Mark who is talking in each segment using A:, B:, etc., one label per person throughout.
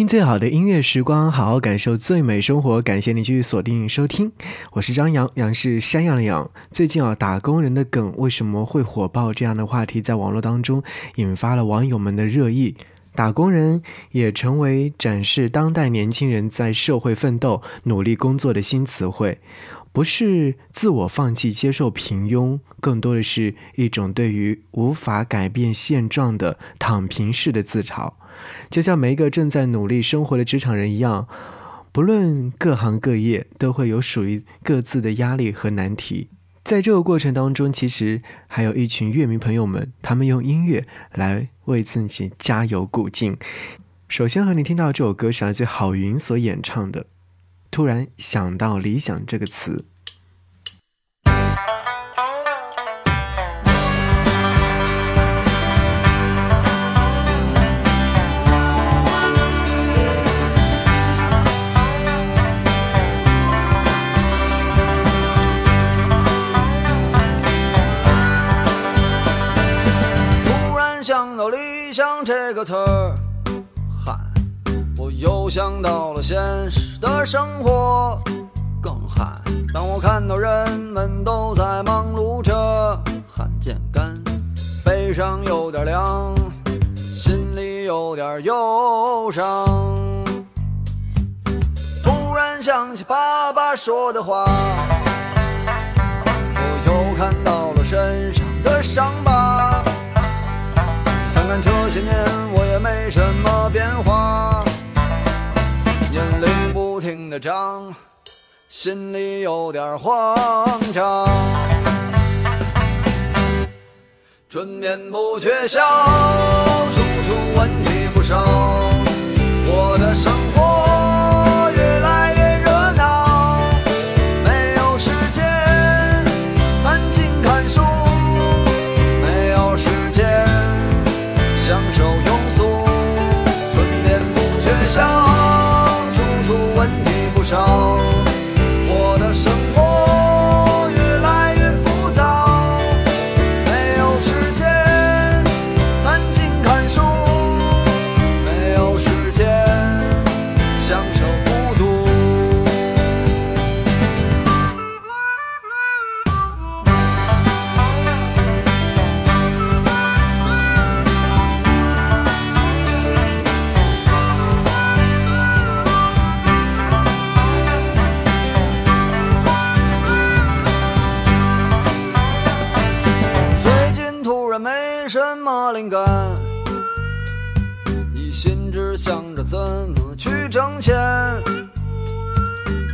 A: 听最好的音乐时光，好好感受最美生活。感谢你继续锁定收听，我是张扬，杨是山羊的羊。最近啊，打工人的梗为什么会火爆？这样的话题在网络当中引发了网友们的热议。打工人也成为展示当代年轻人在社会奋斗、努力工作的新词汇。不是自我放弃、接受平庸，更多的是一种对于无法改变现状的躺平式的自嘲。就像每一个正在努力生活的职场人一样，不论各行各业，都会有属于各自的压力和难题。在这个过程当中，其实还有一群乐迷朋友们，他们用音乐来为自己加油鼓劲。首先和你听到这首歌是来自郝云所演唱的，《突然想到理想》这个词。
B: 想这个词儿，嗨，我又想到了现实的生活，更嗨。当我看到人们都在忙碌着，汗渐干，背上有点凉，心里有点忧伤。突然想起爸爸说的话，我又看到了身看这些年我也没什么变化，年龄不停的长，心里有点慌张。春眠不觉晓，处处闻啼灵感，一心只想着怎么去挣钱，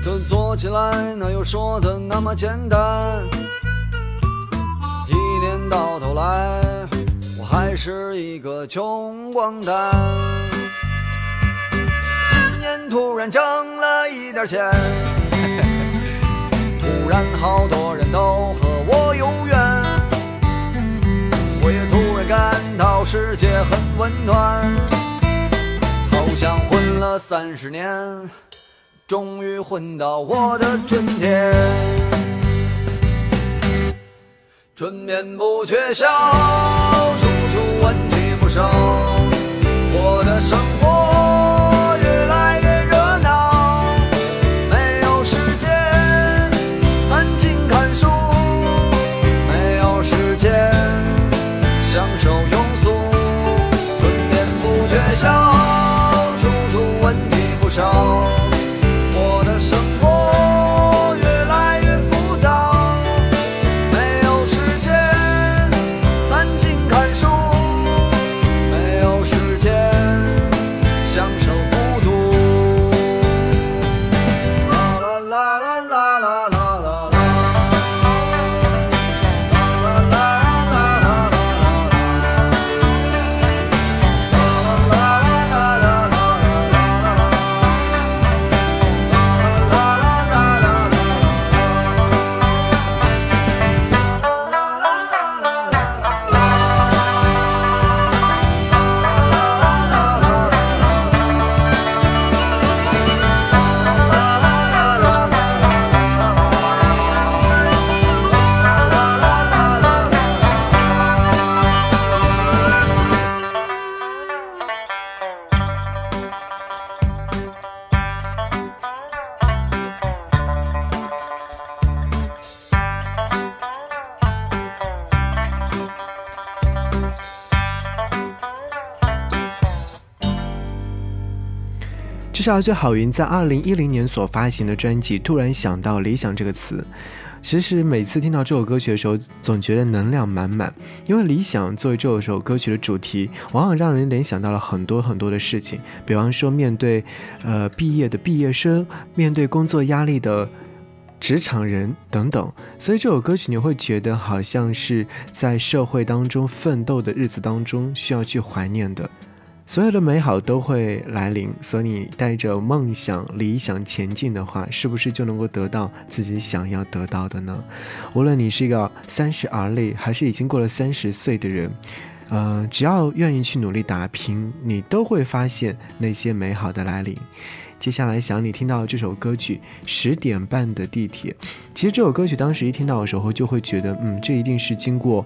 B: 可做起来哪有说的那么简单？一年到头来，我还是一个穷光蛋。今年突然挣了一点钱，突然好多人都和我有缘。感到世界很温暖，好像混了三十年，终于混到我的春天。春眠不觉晓，处处问题不少，
A: 是啊最好云在二零一零年所发行的专辑《突然想到理想》这个词。其实每次听到这首歌曲的时候，总觉得能量满满，因为理想作为这首歌曲的主题，往往让人联想到了很多很多的事情。比方说，面对呃毕业的毕业生，面对工作压力的职场人等等。所以这首歌曲你会觉得好像是在社会当中奋斗的日子当中需要去怀念的。所有的美好都会来临，所以你带着梦想、理想前进的话，是不是就能够得到自己想要得到的呢？无论你是一个三十而立，还是已经过了三十岁的人，呃，只要愿意去努力打拼，你都会发现那些美好的来临。接下来想你听到这首歌曲《十点半的地铁》，其实这首歌曲当时一听到的时候，就会觉得，嗯，这一定是经过，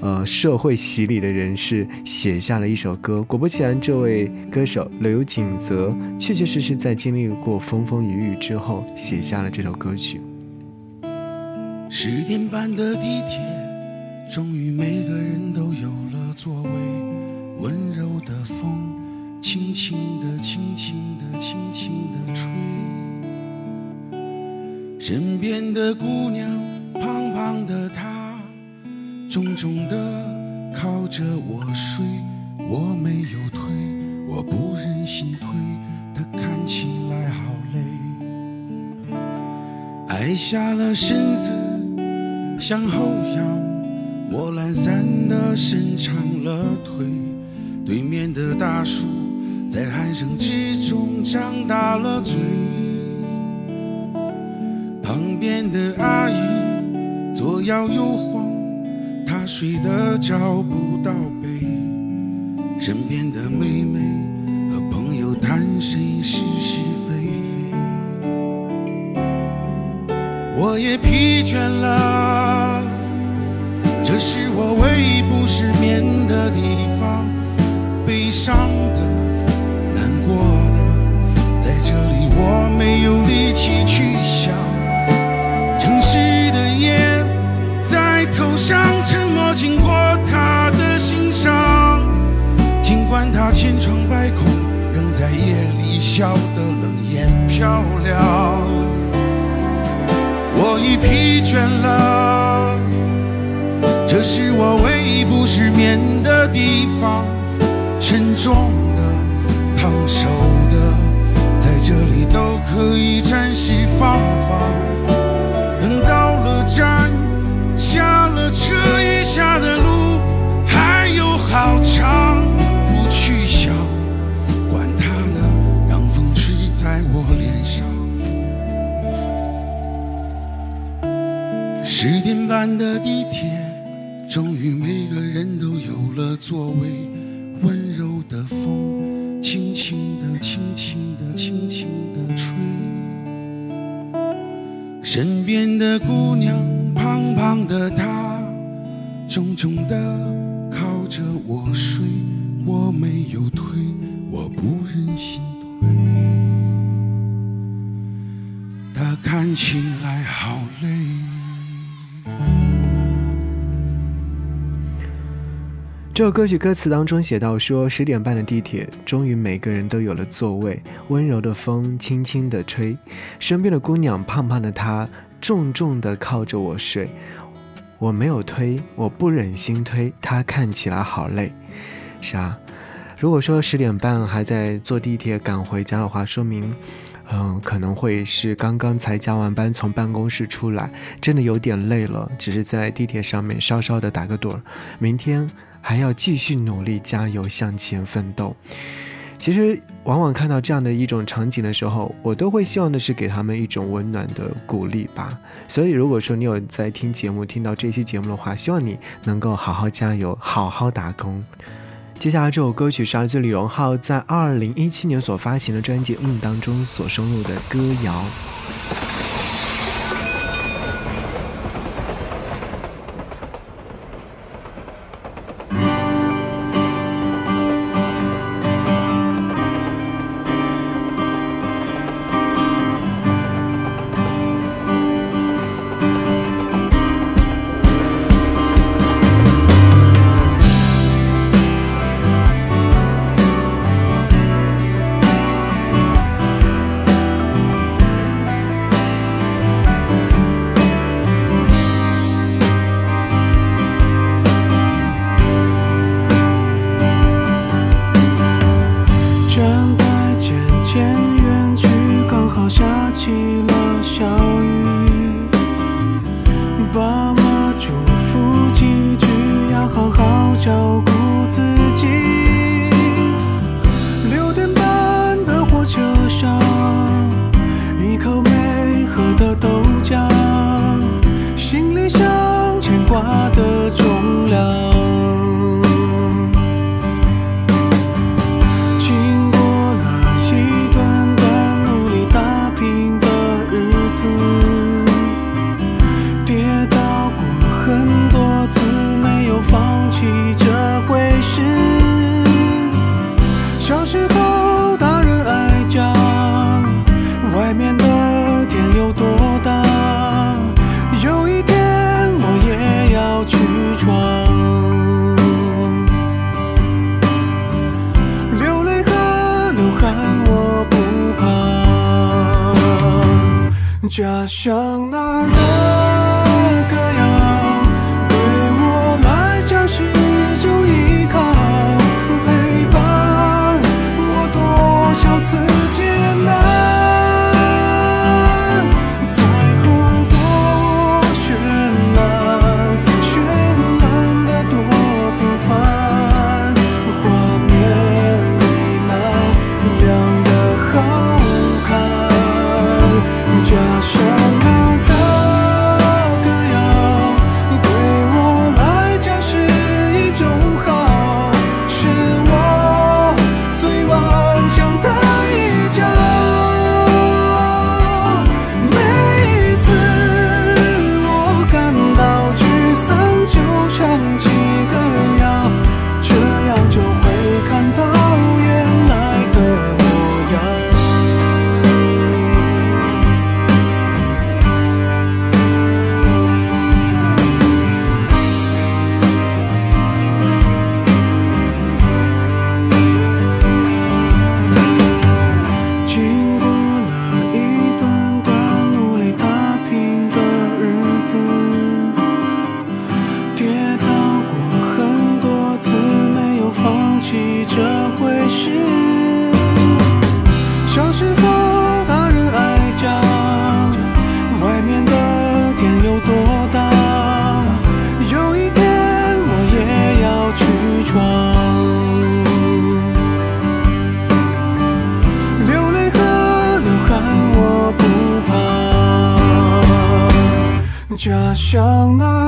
A: 呃，社会洗礼的人士写下了一首歌。果不其然，这位歌手刘锦泽确确实实在经历过风风雨雨之后，写下了这首歌曲。
C: 十点半的地铁，终于每个人都有了座位，温柔的风。轻轻地，轻轻地，轻轻地吹。身边的姑娘，胖胖的她，重重地靠着我睡。我没有推，我不忍心推，她看起来好累。矮下了身子，向后仰，我懒散地伸长了腿。对面的大叔。在鼾声之中张大了嘴，旁边的阿姨左摇右晃，她睡得找不到北。身边的妹妹和朋友谈谁是是非非，我也疲倦了，这是我唯一不失眠的地方，悲伤的。这里我没有力气去想，城市的夜在头上沉默经过他的心上，尽管他千疮百孔，仍在夜里笑得冷眼漂亮。我已疲倦了，这是我唯一不失眠的地方，沉重的，烫手的。这里都可以暂时放放，等到了站，下了车，余下的路还有好长，不去想，管它呢，让风吹在我脸上。十点半的地铁，终于每个人都有了座位，温柔的风，轻轻的，轻轻的。轻轻地吹，身边的姑娘，胖胖的她，重重地靠着我睡。我没有推，我不忍心推，她看起来好累。
A: 这首歌曲歌词当中写到说：十点半的地铁，终于每个人都有了座位，温柔的风轻轻地吹，身边的姑娘胖胖的她，重重地靠着我睡。我没有推，我不忍心推，她看起来好累。是啊，如果说十点半还在坐地铁赶回家的话，说明，嗯，可能会是刚刚才加完班从办公室出来，真的有点累了，只是在地铁上面稍稍的打个盹儿，明天。还要继续努力，加油向前奋斗。其实，往往看到这样的一种场景的时候，我都会希望的是给他们一种温暖的鼓励吧。所以，如果说你有在听节目，听到这期节目的话，希望你能够好好加油，好好打工。接下来这首歌曲是来自李荣浩在二零一七年所发行的专辑《嗯》当中所收录的歌谣。
D: 像那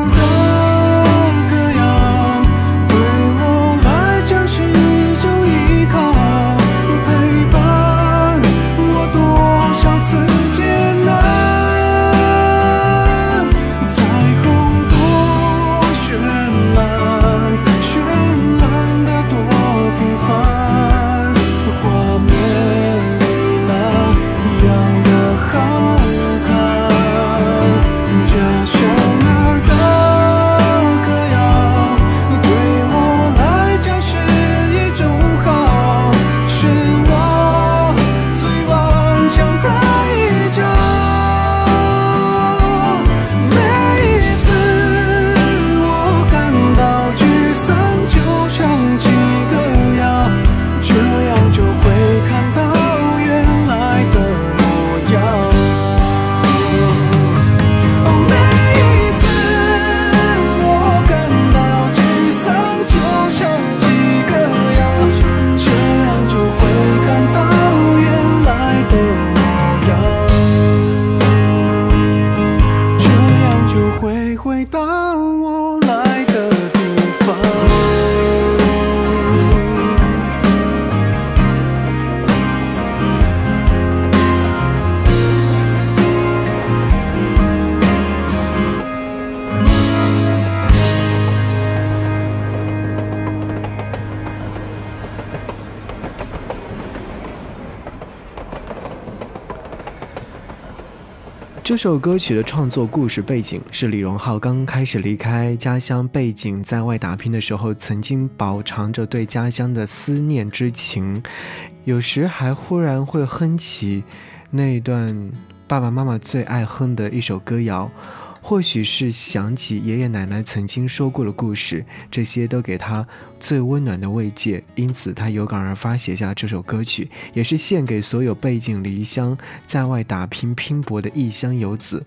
D: 这
A: 首歌曲的创作故事背景是李荣浩刚开始离开家乡背井在外打拼的时候，曾经饱尝着对家乡的思念之情，有时还忽然会哼起那段爸爸妈妈最爱哼的一首歌谣。或许是想起爷爷奶奶曾经说过的故事，这些都给他最温暖的慰藉，因此他有感而发写下这首歌曲，也是献给所有背井离乡在外打拼拼搏的异乡游子。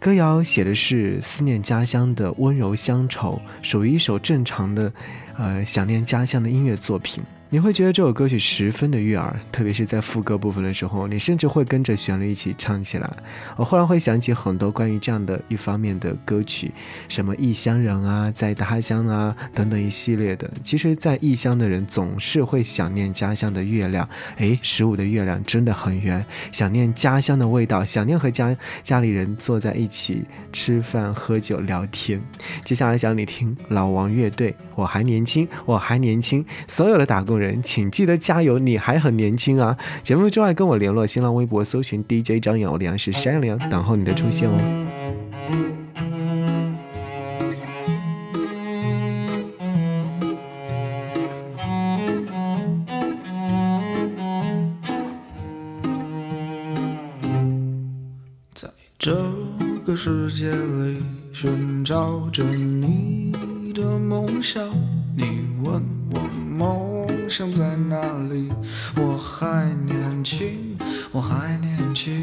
A: 歌谣写的是思念家乡的温柔乡愁，属于一首正常的，呃，想念家乡的音乐作品。你会觉得这首歌曲十分的悦耳，特别是在副歌部分的时候，你甚至会跟着旋律一起唱起来。我忽然会想起很多关于这样的一方面的歌曲，什么异乡人啊，在他乡啊等等一系列的。其实，在异乡的人总是会想念家乡的月亮，诶，十五的月亮真的很圆，想念家乡的味道，想念和家家里人坐在一起吃饭、喝酒、聊天。接下来想你听老王乐队，我还年轻，我还年轻，所有的打工人。人，请记得加油，你还很年轻啊！节目之外跟我联络，新浪微博搜寻 DJ 张瑶良是山良，等候你的出现哦。
D: 在
E: 这个世界里寻找着你的梦想，你问我梦想在哪里？我还年轻，我还年轻。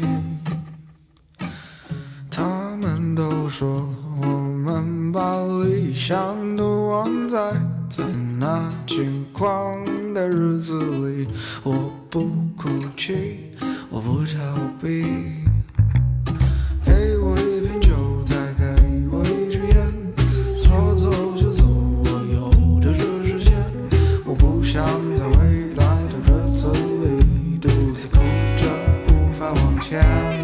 E: 他们都说我们把理想都忘在在那轻狂的日子里，我不哭泣，我不逃避。town.